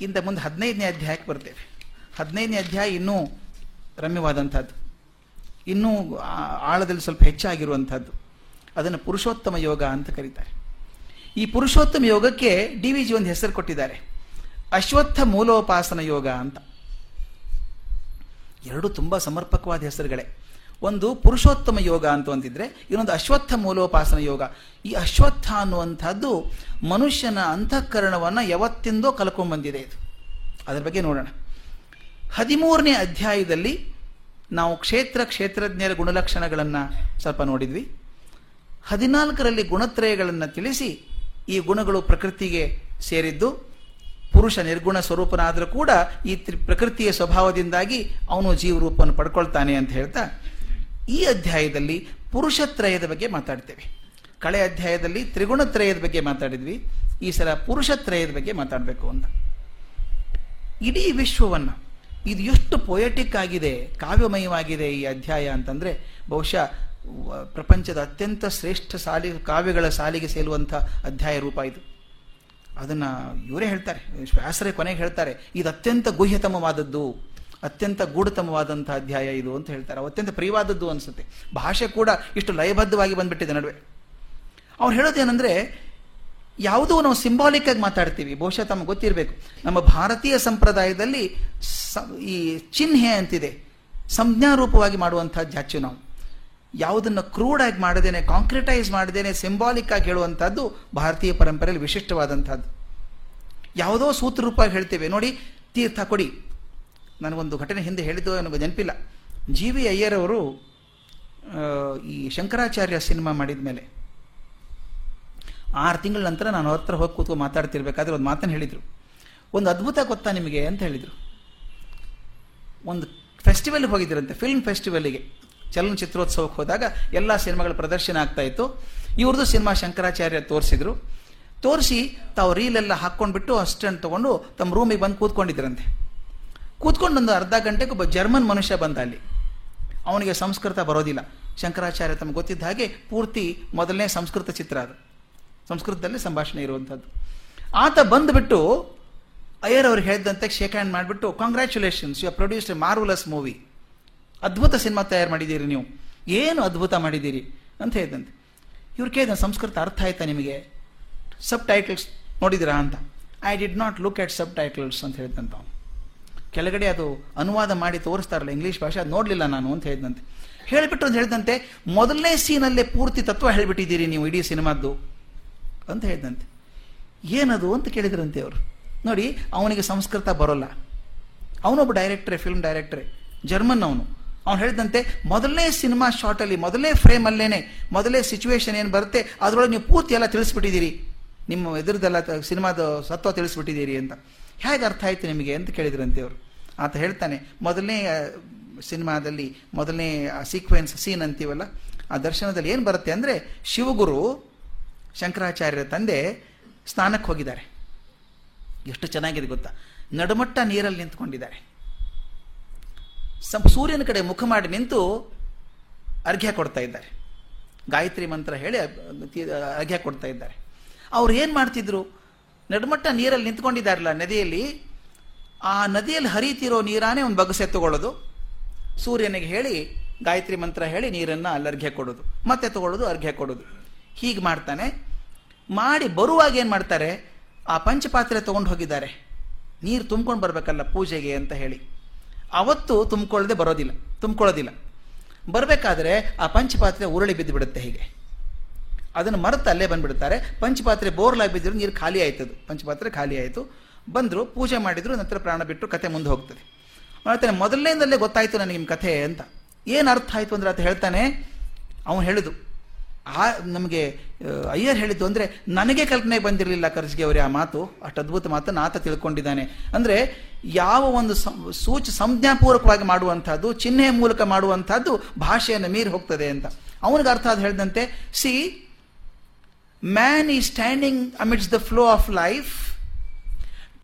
ಇಂದ ಮುಂದೆ ಹದಿನೈದನೇ ಅಧ್ಯಾಯಕ್ಕೆ ಬರ್ತೇವೆ. ಹದಿನೈದನೇ ಅಧ್ಯಾಯ ಇನ್ನೂ ರಮ್ಯವಾದಂಥದ್ದು. ಇನ್ನೂ ಆಳದಲ್ಲಿ ಸ್ವಲ್ಪ ಹೆಚ್ಚಾಗಿರುವಂಥದ್ದು. ಅದನ್ನು ಪುರುಷೋತ್ತಮ ಯೋಗ ಅಂತ ಕರೀತಾರೆ. ಈ ಪುರುಷೋತ್ತಮ ಯೋಗಕ್ಕೆ ಡಿ ವಿ ಜಿ ಒಂದು ಹೆಸರು ಕೊಟ್ಟಿದ್ದಾರೆ. ಅಶ್ವತ್ಥ ಮೂಲೋಪಾಸನ ಯೋಗ ಅಂತ. ಎರಡು ತುಂಬ ಸಮರ್ಪಕವಾದ ಹೆಸರುಗಳೇ. ಒಂದು ಪುರುಷೋತ್ತಮ ಯೋಗ ಅಂತ ಅಂತಿದ್ರೆ, ಇನ್ನೊಂದು ಅಶ್ವತ್ಥ ಮೂಲೋಪಾಸನ ಯೋಗ. ಈ ಅಶ್ವತ್ಥ ಅನ್ನುವಂಥದ್ದು ಮನುಷ್ಯನ ಅಂತಃಕರಣವನ್ನು ಯಾವತ್ತಿಂದೋ ಕಲ್ಕೊಂಡ್ಬಂದಿದೆ ಇದು. ಅದರ ಬಗ್ಗೆ ನೋಡೋಣ. ಹದಿಮೂರನೇ ಅಧ್ಯಾಯದಲ್ಲಿ ನಾವು ಕ್ಷೇತ್ರ ಕ್ಷೇತ್ರಜ್ಞರ ಗುಣಲಕ್ಷಣಗಳನ್ನು ಸ್ವಲ್ಪ ನೋಡಿದ್ವಿ. ಹದಿನಾಲ್ಕರಲ್ಲಿ ಗುಣತ್ರಯಗಳನ್ನು ತಿಳಿಸಿ ಈ ಗುಣಗಳು ಪ್ರಕೃತಿಗೆ ಸೇರಿದ್ದು, ಪುರುಷ ನಿರ್ಗುಣ ಸ್ವರೂಪನಾದರೂ ಕೂಡ ಈ ಪ್ರಕೃತಿಯ ಸ್ವಭಾವದಿಂದಾಗಿ ಅವನು ಜೀವರೂಪವನ್ನು ಪಡ್ಕೊಳ್ತಾನೆ ಅಂತ ಹೇಳ್ತಾ ಈ ಅಧ್ಯಾಯದಲ್ಲಿ ಪುರುಷತ್ರಯದ ಬಗ್ಗೆ ಮಾತಾಡ್ತೇವೆ. ಕಳೆ ಅಧ್ಯಾಯದಲ್ಲಿ ತ್ರಿಗುಣತ್ರಯದ ಬಗ್ಗೆ ಮಾತಾಡಿದ್ವಿ. ಈ ಸಲ ಪುರುಷತ್ರಯದ ಬಗ್ಗೆ ಮಾತಾಡಬೇಕು ಅಂತ. ಇಡೀ ವಿಶ್ವವನ್ನು ಇದು ಎಷ್ಟು ಪೊಯೆಟಿಕ್ ಆಗಿದೆ, ಕಾವ್ಯಮಯವಾಗಿದೆ ಈ ಅಧ್ಯಾಯ ಅಂತಂದರೆ ಬಹುಶಃ ಪ್ರಪಂಚದ ಅತ್ಯಂತ ಶ್ರೇಷ್ಠ ಸಾಲಿ, ಕಾವ್ಯಗಳ ಸಾಲಿಗೆ ಸೇರುವಂಥ ಅಧ್ಯಾಯ ರೂಪ ಇದು. ಅದನ್ನು ಇವರೇ ಹೇಳ್ತಾರೆ ವ್ಯಾಸರೇ ಕೊನೆಗೆ ಹೇಳ್ತಾರೆ, ಇದು ಅತ್ಯಂತ ಗುಹ್ಯತಮವಾದದ್ದು. ಅತ್ಯಂತ ಗೂಢತಮವಾದಂಥ ಅಧ್ಯಾಯ ಇದು ಅಂತ ಹೇಳ್ತಾರೆ. ಅತ್ಯಂತ ಪ್ರಿಯವಾದದ್ದು ಅನಿಸುತ್ತೆ. ಭಾಷೆ ಕೂಡ ಇಷ್ಟು ಲಯಬದ್ಧವಾಗಿ ಬಂದ್ಬಿಟ್ಟಿದೆ ನಡುವೆ. ಅವ್ರು ಹೇಳೋದೇನೆಂದರೆ, ಯಾವುದೋ ನಾವು ಸಿಂಬಾಲಿಕ್ ಆಗಿ ಮಾತಾಡ್ತೀವಿ. ಬಹುಶಃ ತಮಗೆ ಗೊತ್ತಿರಬೇಕು. ನಮ್ಮ ಭಾರತೀಯ ಸಂಪ್ರದಾಯದಲ್ಲಿ ಈ ಚಿಹ್ನೆ ಅಂತಿದೆ. ಸಂಜ್ಞಾರೂಪವಾಗಿ ಮಾಡುವಂಥ ಜಾಚು ನಾವು. ಯಾವುದನ್ನು ಕ್ರೂಡ್ ಆಗಿ ಮಾಡದೇನೆ ಕಾಂಕ್ರಿಟೈಸ್ ಮಾಡದೇನೆ ಸಿಂಬಾಲಿಕ್ ಆಗಿ ಹೇಳುವಂಥದ್ದು ಭಾರತೀಯ ಪರಂಪರೆಯಲ್ಲಿ ವಿಶಿಷ್ಟವಾದಂಥದ್ದು ಯಾವುದೋ ಸೂತ್ರ ರೂಪವಾಗಿ ಹೇಳ್ತೇವೆ. ನೋಡಿ, ತೀರ್ಥ ಕೊಡಿ. ನನಗೊಂದು ಘಟನೆ ಹಿಂದೆ ಹೇಳಿದ್ದು ನನಗೆ ನೆನಪಿಲ್ಲ. ಜಿ ವಿ ಅಯ್ಯರ್ ಅವರು ಈ ಶಂಕರಾಚಾರ್ಯ ಸಿನಿಮಾ ಮಾಡಿದ ಮೇಲೆ ಆರು ತಿಂಗಳ ನಂತರ ನಾನು ಹತ್ರ ಹೋಗಿ ಕೂತ್ಕೊಂಡು ಮಾತಾಡ್ತಿರ್ಬೇಕಾದ್ರೆ ಒಂದು ಮಾತನ್ನು ಹೇಳಿದರು. ಒಂದು ಅದ್ಭುತ ಗೊತ್ತಾ ನಿಮಗೆ ಅಂತ ಹೇಳಿದರು. ಒಂದು ಫೆಸ್ಟಿವಲ್ಗೆ ಹೋಗಿದ್ರಂತೆ ಫಿಲ್ಮ್ ಫೆಸ್ಟಿವಲ್ಗೆ ಚಲನಚಿತ್ರೋತ್ಸವಕ್ಕೆ ಹೋದಾಗ ಎಲ್ಲ ಸಿನಿಮಾಗಳ ಪ್ರದರ್ಶನ ಆಗ್ತಾ ಇತ್ತು. ಇವ್ರದ್ದು ಸಿನಿಮಾ ಶಂಕರಾಚಾರ್ಯ ತೋರಿಸಿದ್ರು. ತೋರಿಸಿ ತಾವು ರೀಲೆಲ್ಲ ಹಾಕ್ಕೊಂಡ್ಬಿಟ್ಟು ಅಸ್ಟೆಂಟ್ ತಗೊಂಡು ತಮ್ಮ ರೂಮಿಗೆ ಬಂದು ಕೂತ್ಕೊಂಡಿದ್ರಂತೆ. ಕೂತ್ಕೊಂಡು ಒಂದು ಅರ್ಧ ಗಂಟೆಗೆ ಒಬ್ಬ ಜರ್ಮನ್ ಮನುಷ್ಯ ಬಂದ ಅಲ್ಲಿ. ಅವನಿಗೆ ಸಂಸ್ಕೃತ ಬರೋದಿಲ್ಲ. ಶಂಕರಾಚಾರ್ಯ ತಮಗೆ ಗೊತ್ತಿದ್ದ ಹಾಗೆ ಪೂರ್ತಿ ಮೊದಲನೇ ಸಂಸ್ಕೃತ ಚಿತ್ರ ಅದು. ಸಂಸ್ಕೃತದಲ್ಲಿ ಸಂಭಾಷಣೆ ಇರುವಂಥದ್ದು. ಆತ ಬಂದುಬಿಟ್ಟು ಅಯ್ಯರ್ ಅವರು ಹೇಳಿದಂತೆ ಶೇಕ್ ಹ್ಯಾಂಡ್ ಮಾಡಿಬಿಟ್ಟು congratulations you produced a marvellous movie ಅದ್ಭುತ ಸಿನಿಮಾ ತಯಾರು ಮಾಡಿದ್ದೀರಿ ನೀವು. ಏನು ಅದ್ಭುತ ಮಾಡಿದ್ದೀರಿ? ಅಂತ ಹೇಳಿದಂತೆ. ಇವ್ರು ಕೇಳಿದ ಸಂಸ್ಕೃತ ಅರ್ಥ ಆಯ್ತಾ ನಿಮಗೆ? ಸಬ್ ಟೈಟಲ್ಸ್ ನೋಡಿದಿರಾ ಅಂತ. I did not look at subtitles ಅಂತ ಹೇಳಿದಂತ ಕೆಳಗಡೆ ಅದು ಅನುವಾದ ಮಾಡಿ ತೋರಿಸ್ತಾರಲ್ಲ ಇಂಗ್ಲೀಷ್ ಭಾಷೆ, ಅದು ನೋಡಲಿಲ್ಲ ನಾನು ಅಂತ ಹೇಳಿದಂತೆ. ಹೇಳಿಬಿಟ್ಟು ಅಂತ ಹೇಳಿದಂತೆ, ಮೊದಲನೇ ಸೀನಲ್ಲೇ ಪೂರ್ತಿ ತತ್ವ ಹೇಳಿಬಿಟ್ಟಿದ್ದೀರಿ ನೀವು ಇಡೀ ಸಿನಿಮಾದ್ದು ಅಂತ ಹೇಳಿದಂತೆ. ಏನದು ಅಂತ ಕೇಳಿದ್ರಂತೆ ಅವರು. ನೋಡಿ, ಅವನಿಗೆ ಸಂಸ್ಕೃತ ಬರೋಲ್ಲ. ಅವನೊಬ್ಬ ಡೈರೆಕ್ಟ್ರೇ ಫಿಲ್ಮ್ ಡೈರೆಕ್ಟ್ರೆ ಜರ್ಮನ್ ಅವನು. ಅವ್ನು ಹೇಳಿದಂತೆ, ಮೊದಲನೇ ಸಿನಿಮಾ ಶಾರ್ಟಲ್ಲಿ ಮೊದಲನೇ ಫ್ರೇಮಲ್ಲೇನೆ ಮೊದಲೇ ಸಿಚುವೇಶನ್ ಏನು ಬರುತ್ತೆ, ಅದರೊಳಗೆ ನೀವು ಪೂರ್ತಿ ಎಲ್ಲ ತಿಳಿಸ್ಬಿಟ್ಟಿದ್ದೀರಿ. ನಿಮ್ಮ ಎದುರದೆಲ್ಲ ಸಿನಿಮಾದ ಸತ್ವ ತಿಳಿಸ್ಬಿಟ್ಟಿದ್ದೀರಿ ಅಂತ. ಹೇಗೆ ಅರ್ಥ ಆಯಿತು ನಿಮಗೆ ಅಂತ ಕೇಳಿದ್ರಂತೆ ಅವರು ಆತ ಹೇಳ್ತಾನೆ, ಮೊದಲನೇ ಸಿನಿಮಾದಲ್ಲಿ ಮೊದಲನೇ ಸೀಕ್ವೆನ್ಸ್ ಸೀನ್ ಅಂತೀವಲ್ಲ, ಆ ದರ್ಶನದಲ್ಲಿ ಏನು ಬರುತ್ತೆ ಅಂದರೆ ಶಿವಗುರು ಶಂಕರಾಚಾರ್ಯರ ತಂದೆ ಸ್ನಾನಕ್ಕೆ ಹೋಗಿದ್ದಾರೆ. ಎಷ್ಟು ಚೆನ್ನಾಗಿದೆ ಗೊತ್ತಾ? ನಡುಮಟ್ಟ ನೀರಲ್ಲಿ ನಿಂತ್ಕೊಂಡಿದ್ದಾರೆ. ಸೂರ್ಯನ ಕಡೆ ಮುಖ ಮಾಡಿ ನಿಂತು ಅರ್ಘ್ಯ ಕೊಡ್ತಾ ಇದ್ದಾರೆ. ಗಾಯತ್ರಿ ಮಂತ್ರ ಹೇಳಿ ಅರ್ಘ್ಯ ಕೊಡ್ತಾ ಇದ್ದಾರೆ. ಅವ್ರು ಏನು ಮಾಡ್ತಿದ್ರು? ನಡುಮಟ್ಟ ನೀರಲ್ಲಿ ನಿಂತ್ಕೊಂಡಿದ್ದಾರಲ್ಲ ನದಿಯಲ್ಲಿ, ಆ ನದಿಯಲ್ಲಿ ಹರಿತಿರೋ ನೀರಾನೇ ಒಂದು ಬಗಸೆ ತಗೊಳ್ಳೋದು. ಸೂರ್ಯನಿಗೆ ಹೇಳಿ, ಗಾಯತ್ರಿ ಮಂತ್ರ ಹೇಳಿ ನೀರನ್ನು ಅಲ್ಲಿ ಅರ್ಘ್ಯ ಕೊಡೋದು. ಮತ್ತೆ ತಗೊಳ್ಳೋದು, ಅರ್ಘ್ಯ ಕೊಡೋದು. ಹೀಗೆ ಮಾಡ್ತಾನೆ. ಮಾಡಿ ಬರುವಾಗ ಏನು ಮಾಡ್ತಾರೆ? ಆ ಪಂಚಪಾತ್ರೆ ತೊಗೊಂಡು ಹೋಗಿದ್ದಾರೆ. ನೀರು ತುಂಬ್ಕೊಂಡು ಬರಬೇಕಲ್ಲ ಪೂಜೆಗೆ ಅಂತ ಹೇಳಿ. ಅವತ್ತು ತುಂಬಿಕೊಳ್ಳದೆ ಬರೋದಿಲ್ಲ, ತುಂಬ್ಕೊಳ್ಳೋದಿಲ್ಲ. ಬರಬೇಕಾದ್ರೆ ಆ ಪಂಚಪಾತ್ರೆ ಉರುಳಿ ಬಿದ್ದು ಬಿಡುತ್ತೆ ಹೀಗೆ. ಅದನ್ನು ಮರೆತು ಅಲ್ಲೇ ಬಂದ್ಬಿಡ್ತಾರೆ ಪಂಚಪಾತ್ರೆ ಬೋರ್ಲಾಗಿ ಬಿದ್ದರು ನೀರು ಖಾಲಿ ಆಯ್ತದು. ಪಂಚಪಾತ್ರೆ ಖಾಲಿ ಆಯಿತು. ಬಂದರು, ಪೂಜೆ ಮಾಡಿದರು, ನಂತರ ಪ್ರಾಣ ಬಿಟ್ಟು ಕತೆ ಮುಂದೆ ಹೋಗ್ತದೆ. ಹೇಳ್ತಾನೆ ಮೊದಲನೇದಲ್ಲೇ ಗೊತ್ತಾಯಿತು ನನಗೆ ನಿಮ್ಮ ಕಥೆ ಅಂತ. ಏನು ಅರ್ಥ ಆಯಿತು ಅಂದ್ರೆ ಅಂತ ಹೇಳ್ತಾನೆ, ಅವನು ಹೇಳಿದು. ಆ, ನಮಗೆ ಅಯ್ಯರ್ ಹೇಳಿದ್ದು ಅಂದರೆ, ನನಗೆ ಕಲ್ಪನೆ ಬಂದಿರಲಿಲ್ಲ ಕರ್ಜಿಗೆ ಅವರೇ ಆ ಮಾತು, ಅಷ್ಟು ಅದ್ಭುತ ಮಾತನ್ನು ಆತ ತಿಳ್ಕೊಂಡಿದ್ದಾನೆ. ಅಂದರೆ, ಯಾವ ಒಂದು ಸೂಚ ಸಂಜ್ಞಾಪೂರ್ವಕವಾಗಿ ಮಾಡುವಂಥದ್ದು ಚಿಹ್ನೆ ಮೂಲಕ ಮಾಡುವಂಥದ್ದು ಭಾಷೆಯನ್ನು ಮೀರಿ ಹೋಗ್ತದೆ ಅಂತ. ಅವನಿಗೆ ಅರ್ಥ ಅದು ಹೇಳಿದಂತೆ, see man is standing amidst the flow of life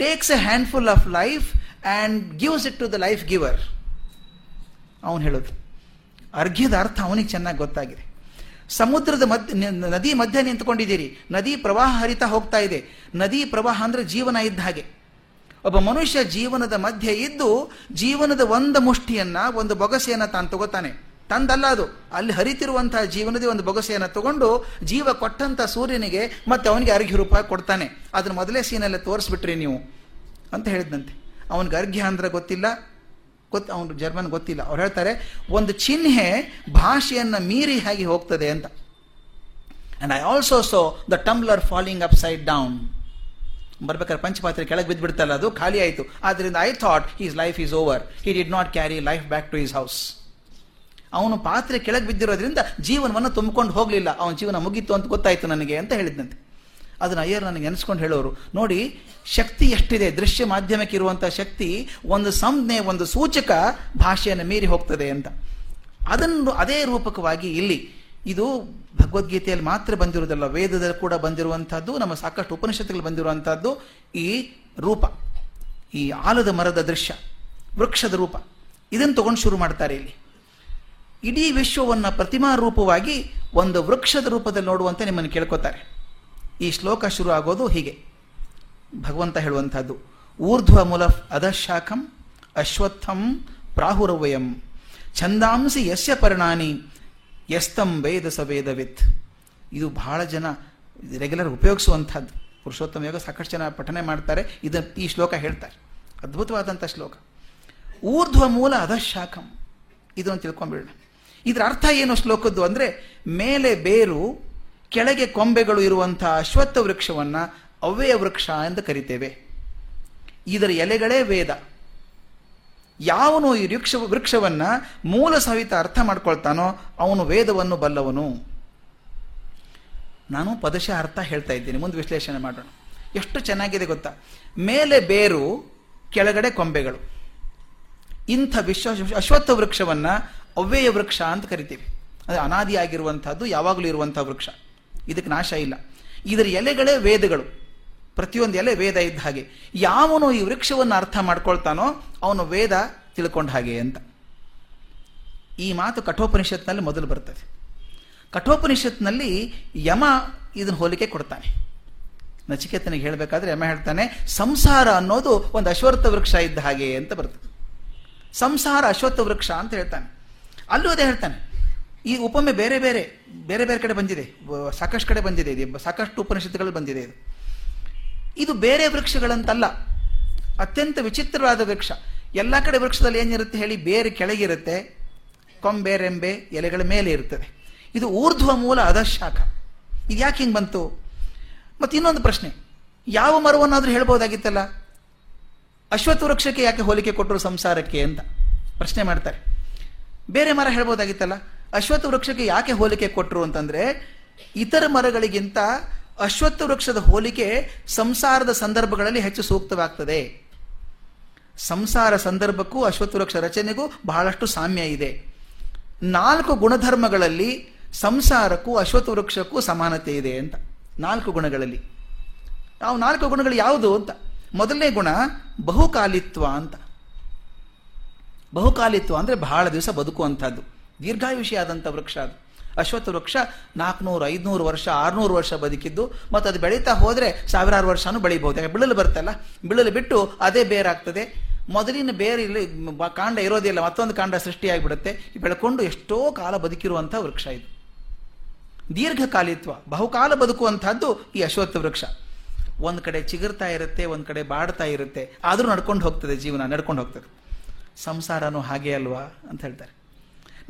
takes a handful of life and gives it to the life giver ಅವನು ಹೇಳೋದು, ಅರ್ಘ್ಯದ ಅರ್ಥ ಅವನಿಗೆ ಚೆನ್ನಾಗಿ ಗೊತ್ತಾಗಿದೆ. ಸಮುದ್ರದ ಮಧ್ಯ ನದಿ ಮಧ್ಯೆ ನಿಂತ್ಕೊಂಡಿದ್ದೀರಿ, ನದಿ ಪ್ರವಾಹ ಹರಿತಾ ಹೋಗ್ತಾ ಇದೆ. ನದಿ ಪ್ರವಾಹ ಅಂದರೆ ಜೀವನ ಇದ್ದ ಹಾಗೆ. ಒಬ್ಬ ಮನುಷ್ಯ ಜೀವನದ ಮಧ್ಯೆ ಇದ್ದು ಜೀವನದ ಒಂದು ಮುಷ್ಟಿಯನ್ನು, ಒಂದು ಬೊಗಸೆಯನ್ನು ತಾನು ತಗೋತಾನೆ. ತಂದಲ್ಲ ಅದು. ಅಲ್ಲಿ ಹರಿತಿರುವಂತಹ ಜೀವನದ ಒಂದು ಬೊಗಸೆಯನ್ನು ತಗೊಂಡು ಜೀವ ಕೊಟ್ಟಂತ ಸೂರ್ಯನಿಗೆ ಮತ್ತೆ ಅವನಿಗೆ ಅರ್ಘ್ಯ ರೂಪ ಕೊಡ್ತಾನೆ. ಅದನ್ನ ಮೊದಲೇ ಸೀನಲ್ಲಿ ತೋರಿಸ್ಬಿಟ್ರಿ ನೀವು ಅಂತ ಹೇಳಿದಂತೆ ಅವನಿಗೆ ಅರ್ಘ್ಯ ಅಂದ್ರೆ ಗೊತ್ತಿಲ್ಲ. ಗೊತ್ತು ಅವನು ಜರ್ಮನ್ ಗೊತ್ತಿಲ್ಲ. ಅವ್ರು ಹೇಳ್ತಾರೆ, ಒಂದು ಚಿಹ್ನೆ ಭಾಷೆಯನ್ನ ಮೀರಿ ಹಾಗೆ ಹೋಗ್ತದೆ ಅಂತ. And I also saw the tumbler falling upside down ಬರ್ಬೇಕಾದ್ರೆ ಪಂಚಪಾತ್ರೆ ಕೆಳಗೆ ಬಿದ್ದುಬಿಡ್ತಲ್ಲ ಅದು, ಖಾಲಿ ಆಯಿತು. ಆದ್ದರಿಂದ I thought his life is over he did not carry life back to his house ಅವನು ಪಾತ್ರೆ ಕೆಳಗೆ ಬಿದ್ದಿರೋದ್ರಿಂದ ಜೀವನವನ್ನು ತುಂಬಿಕೊಂಡು ಹೋಗಲಿಲ್ಲ. ಅವನ ಜೀವನ ಮುಗೀತು ಅಂತ ಗೊತ್ತಾಯಿತು ನನಗೆ ಅಂತ ಹೇಳಿದ್ದಂತೆ ಅದನ್ನ ಅಯ್ಯರ್ ನನಗೆ ನೆನೆಸ್ಕೊಂಡು ಹೇಳೋರು, ನೋಡಿ, ಶಕ್ತಿ ಎಷ್ಟಿದೆ? ದೃಶ್ಯ ಮಾಧ್ಯಮಕ್ಕೆ ಇರುವಂಥ ಶಕ್ತಿ ಒಂದು ಸಂಜ್ಞೆ, ಒಂದು ಸೂಚಕ ಭಾಷೆಯನ್ನು ಮೀರಿ ಹೋಗ್ತದೆ ಅಂತ. ಅದನ್ನು ಅದೇ ರೂಪಕವಾಗಿ ಇಲ್ಲಿ, ಇದು ಭಗವದ್ಗೀತೆಯಲ್ಲಿ ಮಾತ್ರ ಬಂದಿರುವುದಲ್ಲ, ವೇದದಲ್ಲಿ ಕೂಡ ಬಂದಿರುವಂಥದ್ದು ನಮ್ಮ ಸಾಕಷ್ಟು ಉಪನಿಷತ್ತುಗಳು ಬಂದಿರುವಂಥದ್ದು ಈ ರೂಪ. ಈ ಆಲದ ಮರದ ದೃಶ್ಯ, ವೃಕ್ಷದ ರೂಪ. ಇದನ್ನು ತಗೊಂಡು ಶುರು ಮಾಡ್ತಾರೆ ಇಲ್ಲಿ. ಇಡೀ ವಿಶ್ವವನ್ನು ಪ್ರತಿಮಾ ರೂಪವಾಗಿ ಒಂದು ವೃಕ್ಷದ ರೂಪದಲ್ಲಿ ನೋಡುವಂತೆ ನಿಮ್ಮನ್ನು ಕೇಳ್ಕೊತಾರೆ. ಈ ಶ್ಲೋಕ ಶುರು ಆಗೋದು ಹೀಗೆ. ಭಗವಂತ ಹೇಳುವಂಥದ್ದು, ಊರ್ಧ್ವ ಮೂಲ ಅಧಶಾಖಂ ಅಶ್ವತ್ಥಂ ಪ್ರಾಹುರವಯಂ ಛಂದಾಂಸಿ ಯಸ್ಯ ಪರಿಣಾನಿ ಎಸ್ತಂ ವೇದ ಸ ವೇದವಿತ್. ಇದು ಬಹಳ ಜನ ರೆಗ್ಯುಲರ್ ಉಪಯೋಗಿಸುವಂಥದ್ದು. ಪುರುಷೋತ್ತಮ ಯೋಗ ಸಾಕಷ್ಟು ಜನ ಪಠನೆ ಮಾಡ್ತಾರೆ. ಇದನ್ನು ಈ ಶ್ಲೋಕ ಹೇಳ್ತಾರೆ. ಅದ್ಭುತವಾದಂಥ ಶ್ಲೋಕ. ಊರ್ಧ್ವ ಮೂಲ ಅಧಶಾಖಂ ಇದನ್ನು ತಿಳ್ಕೊಂಬಿಡೋಣ ಇದರ ಅರ್ಥ ಏನು ಶ್ಲೋಕದ್ದು ಅಂದರೆ, ಮೇಲೆ ಬೇರು, ಕೆಳಗೆ ಕೊಂಬೆಗಳು ಇರುವಂತಹ ಅಶ್ವತ್ಥ ವೃಕ್ಷವನ್ನು ಅವ್ಯಯ ವೃಕ್ಷ ಎಂದು ಕರಿತೇವೆ. ಇದರ ಎಲೆಗಳೇ ವೇದ. ಯಾವನು ಈ ವೃಕ್ಷ, ವೃಕ್ಷವನ್ನು ಮೂಲ ಸಹಿತ ಅರ್ಥ ಮಾಡ್ಕೊಳ್ತಾನೋ, ಅವನು ವೇದವನ್ನು ಬಲ್ಲವನು. ನಾನು ಪದಶ ಅರ್ಥ ಹೇಳ್ತಾ ಇದ್ದೀನಿ, ಮುಂದೆ ವಿಶ್ಲೇಷಣೆ ಮಾಡೋಣ. ಎಷ್ಟು ಚೆನ್ನಾಗಿದೆ ಗೊತ್ತಾ? ಮೇಲೆ ಬೇರು, ಕೆಳಗಡೆ ಕೊಂಬೆಗಳು. ಇಂಥ ವಿಶ್ವ ಅಶ್ವತ್ಥ ವೃಕ್ಷವನ್ನ ಅವ್ಯಯ ವೃಕ್ಷ ಅಂತ ಕರಿತೀವಿ. ಅದು ಅನಾದಿಯಾಗಿರುವಂತಹದ್ದು ಯಾವಾಗಲೂ ಇರುವಂಥ ವೃಕ್ಷ. ಇದಕ್ಕೆ ನಾಶ ಇಲ್ಲ. ಇದರ ಎಲೆಗಳೇ ವೇದಗಳು. ಪ್ರತಿಯೊಂದು ಎಲೆ ವೇದ ಇದ್ದ ಹಾಗೆ. ಯಾವನು ಈ ವೃಕ್ಷವನ್ನು ಅರ್ಥ ಮಾಡ್ಕೊಳ್ತಾನೋ ಅವನು ವೇದ ತಿಳ್ಕೊಂಡ ಹಾಗೆ ಅಂತ. ಈ ಮಾತು ಕಠೋಪನಿಷತ್ನಲ್ಲಿ ಮೊದಲು ಬರ್ತದೆ. ಕಠೋಪನಿಷತ್ನಲ್ಲಿ ಯಮ ಇದನ್ನು ಹೋಲಿಕೆ ಕೊಡ್ತಾನೆ. ನಚಿಕೇತನಿಗೆ ಹೇಳಬೇಕಾದ್ರೆ ಯಮ ಹೇಳ್ತಾನೆ, ಸಂಸಾರ ಅನ್ನೋದು ಒಂದು ಅಶ್ವತ್ಥ ವೃಕ್ಷ ಇದ್ದ ಹಾಗೆ ಅಂತ ಬರ್ತದೆ. ಸಂಸಾರ ಅಶ್ವತ್ಥ ವೃಕ್ಷ ಅಂತ ಹೇಳ್ತಾನೆ. ಅಲ್ಲೂ ಅದೇ ಹೇಳ್ತಾನೆ. ಈ ಉಪಮೆ ಬೇರೆ ಬೇರೆ ಬೇರೆ ಬೇರೆ ಕಡೆ ಬಂದಿದೆ. ಸಾಕಷ್ಟು ಕಡೆ ಬಂದಿದೆ ಇದು. ಸಾಕಷ್ಟು ಉಪನಿಷತ್ತುಗಳು ಬಂದಿದೆ ಇದು. ಇದು ಬೇರೆ ವೃಕ್ಷಗಳಂತಲ್ಲ. ಅತ್ಯಂತ ವಿಚಿತ್ರವಾದ ವೃಕ್ಷ. ಎಲ್ಲ ಕಡೆ ವೃಕ್ಷದಲ್ಲಿ ಏನಿರುತ್ತೆ ಹೇಳಿ? ಬೇರೆ ಕೆಳಗಿರುತ್ತೆ. ಕೊಂಬೆ, ರೆಂಬೆ, ಎಲೆಗಳ ಮೇಲೆ ಇರ್ತದೆ. ಇದು ಊರ್ಧ್ವ ಮೂಲ ಅಧಶಾಖ. ಇದು ಯಾಕೆ ಹಿಂಗೆ ಬಂತು? ಮತ್ತು ಇನ್ನೊಂದು ಪ್ರಶ್ನೆ. ಯಾವ ಮರವನ್ನಾದರೂ ಹೇಳ್ಬೋದಾಗಿತ್ತಲ್ಲ? ಅಶ್ವತ್ಥ ವೃಕ್ಷಕ್ಕೆ ಯಾಕೆ ಹೋಲಿಕೆ ಕೊಟ್ಟರು ಸಂಸಾರಕ್ಕೆ ಅಂತ ಪ್ರಶ್ನೆ ಮಾಡ್ತಾರೆ. ಬೇರೆ ಮರ ಹೇಳ್ಬೋದಾಗಿತ್ತಲ್ಲ? ಅಶ್ವತ್ಥ ವೃಕ್ಷಕ್ಕೆ ಯಾಕೆ ಹೋಲಿಕೆ ಕೊಟ್ಟರು ಅಂತಂದ್ರೆ, ಇತರ ಮರಗಳಿಗಿಂತ ಅಶ್ವತ್ಥ ವೃಕ್ಷದ ಹೋಲಿಕೆ ಸಂಸಾರದ ಸಂದರ್ಭಗಳಲ್ಲಿ ಹೆಚ್ಚು ಸೂಕ್ತವಾಗ್ತದೆ. ಸಂಸಾರ ಸಂದರ್ಭಕ್ಕೂ ಅಶ್ವತ್ಥ ವೃಕ್ಷ ರಚನೆಗೂ ಬಹಳಷ್ಟು ಸಾಮ್ಯ ಇದೆ. ನಾಲ್ಕು ಗುಣಧರ್ಮಗಳಲ್ಲಿ ಸಂಸಾರಕ್ಕೂ ಅಶ್ವತ್ಥ ವೃಕ್ಷಕ್ಕೂ ಸಮಾನತೆ ಇದೆ ಅಂತ. ನಾಲ್ಕು ಗುಣಗಳಲ್ಲಿ. ನಾವು ನಾಲ್ಕು ಗುಣಗಳು ಯಾವುದು ಅಂತ? ಮೊದಲನೇ ಗುಣ ಬಹುಕಾಲಿತ್ವ ಅಂತ. ಬಹುಕಾಲಿತ್ವ ಅಂದರೆ ಬಹಳ ದಿವಸ ಬದುಕುವಂಥದ್ದು. ದೀರ್ಘಾಯುಷಿ ಆದಂಥ ವೃಕ್ಷ ಅದು. ಅಶ್ವತ್ಥ ವೃಕ್ಷ ನಾಲ್ಕುನೂರು, ಐದುನೂರು ವರ್ಷ, ಆರುನೂರು ವರ್ಷ ಬದುಕಿದ್ದು. ಮತ್ತು ಅದು ಬೆಳೀತಾ ಹೋದರೆ ಸಾವಿರಾರು ವರ್ಷನೂ ಬೆಳಿಬಹುದು. ಯಾಕೆ ಬಿಳಲು ಬರ್ತಲ್ಲ. ಬಿಳಲು ಬಿಟ್ಟು ಅದೇ ಬೇರಾಗ್ತದೆ ಮೊದಲಿನ ಬೇರೆ ಇಲ್ಲಿ ಕಾಂಡ ಇರೋದಿಲ್ಲ. ಮತ್ತೊಂದು ಕಾಂಡ ಸೃಷ್ಟಿಯಾಗಿಬಿಡುತ್ತೆ. ಬೆಳ್ಕೊಂಡು ಎಷ್ಟೋ ಕಾಲ ಬದುಕಿರುವಂಥ ವೃಕ್ಷ ಇದು. ದೀರ್ಘಕಾಲಿತ್ವ, ಬಹುಕಾಲ ಬದುಕುವಂಥದ್ದು ಈ ಅಶ್ವತ್ಥ ವೃಕ್ಷ. ಒಂದು ಕಡೆ ಚಿಗುರ್ತಾ ಇರುತ್ತೆ, ಒಂದು ಕಡೆ ಬಾಡ್ತಾ ಇರುತ್ತೆ. ಆದರೂ ನಡ್ಕೊಂಡು ಹೋಗ್ತದೆ ಜೀವನ, ನಡ್ಕೊಂಡು ಹೋಗ್ತದೆ. ಸಂಸಾರನೂ ಹಾಗೆ ಅಲ್ವಾ ಅಂತ ಹೇಳ್ತಾರೆ.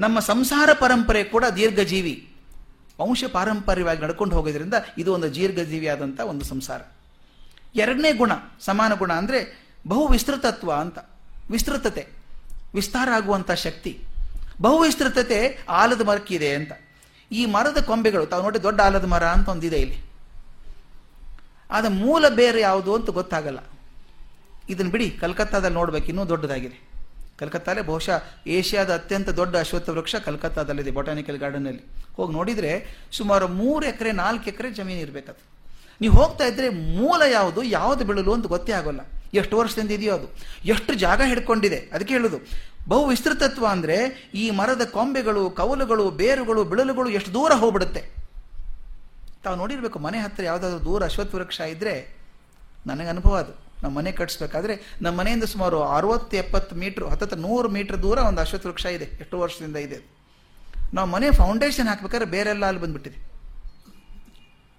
ನಮ್ಮ ಸಂಸಾರ ಪರಂಪರೆ ಕೂಡ ದೀರ್ಘಜೀವಿ. ವಂಶ ಪಾರಂಪರ್ಯವಾಗಿ ನಡ್ಕೊಂಡು ಹೋಗೋದ್ರಿಂದ ಇದು ಒಂದು ದೀರ್ಘಜೀವಿ ಆದಂಥ ಒಂದು ಸಂಸಾರ. ಎರಡನೇ ಗುಣ, ಸಮಾನ ಗುಣ ಅಂದರೆ ಬಹು ವಿಸ್ತೃತತ್ವ ಅಂತ. ವಿಸ್ತೃತತೆ, ವಿಸ್ತಾರ ಆಗುವಂಥ ಶಕ್ತಿ. ಬಹು ವಿಸ್ತೃತತೆ ಆಲದ ಮರಕ್ಕಿದೆ ಅಂತ. ಈ ಮರದ ಕೊಂಬೆಗಳು, ತಾವು ನೋಡಿ ದೊಡ್ಡ ಆಲದ ಮರ ಅಂತ ಒಂದಿದೆ ಇಲ್ಲಿ. ಆದ ಮೂಲ ಬೇರೆ ಯಾವುದು ಅಂತ ಗೊತ್ತಾಗಲ್ಲ. ಇದನ್ನು ಬಿಡಿ, ಕಲ್ಕತ್ತಾದಲ್ಲಿ ನೋಡ್ಬೇಕು, ಇನ್ನೂ ದೊಡ್ಡದಾಗಿದೆ. ಕಲ್ಕತ್ತಾಲೇ ಬಹುಶಃ ಏಷ್ಯಾದ ಅತ್ಯಂತ ದೊಡ್ಡ ಅಶ್ವತ್ಥ ವೃಕ್ಷ ಕಲ್ಕತ್ತಾದಲ್ಲಿದೆ ಬೊಟಾನಿಕಲ್ ಗಾರ್ಡನಲ್ಲಿ ಹೋಗಿ ನೋಡಿದರೆ ಸುಮಾರು ಮೂರು ಎಕರೆ, ನಾಲ್ಕು ಎಕರೆ ಜಮೀನು ಇರಬೇಕದು. ನೀವು ಹೋಗ್ತಾ ಇದ್ರೆ ಮೂಲ ಯಾವುದು ಯಾವುದು ಬೀಳಲು ಅಂತ ಗೊತ್ತೇ ಆಗೋಲ್ಲ. ಎಷ್ಟು ವರ್ಷದಿಂದ ಇದೆಯೋ ಅದು. ಎಷ್ಟು ಜಾಗ ಹಿಡ್ಕೊಂಡಿದೆ, ಅದಕ್ಕೆ ಹೇಳೋದು. ಬಹು ವಿಸ್ತೃತತ್ವ ಅಂದರೆ ಈ ಮರದ ಕೊಂಬೆಗಳು, ಕವಲುಗಳು, ಬೇರುಗಳು, ಬಿಳಲುಗಳು ಎಷ್ಟು ದೂರ ಹೋಗ್ಬಿಡುತ್ತೆ. ತಾವು ನೋಡಿರಬೇಕು, ಮನೆ ಹತ್ತಿರ ಯಾವುದಾದ್ರೂ ದೂರ ಅಶ್ವತ್ಥ ವೃಕ್ಷ ಇದ್ದರೆ ನನಗೆ ಅನುಭವ ಅದು. ನಮ್ಮ ಮನೆ ಕಟ್ಟಿಸ್ಬೇಕಾದ್ರೆ ನಮ್ಮ ಮನೆಯಿಂದ ಸುಮಾರು ಅರವತ್ತು ಎಪ್ಪತ್ತು ಮೀಟ್ರ್ ಹತ್ತಿರ ನೂರು ಮೀಟ್ರ್ ದೂರ ಒಂದು ಅಶ್ವತ್ಥ ವೃಕ್ಷ ಇದೆ, ಎಷ್ಟು ವರ್ಷದಿಂದ ಇದೆ ನಾವು ಮನೆ ಫೌಂಡೇಶನ್ ಹಾಕ್ಬೇಕಾದ್ರೆ ಬೇರೆಲ್ಲ ಅಲ್ಲಿ ಬಂದುಬಿಟ್ಟಿದೆ.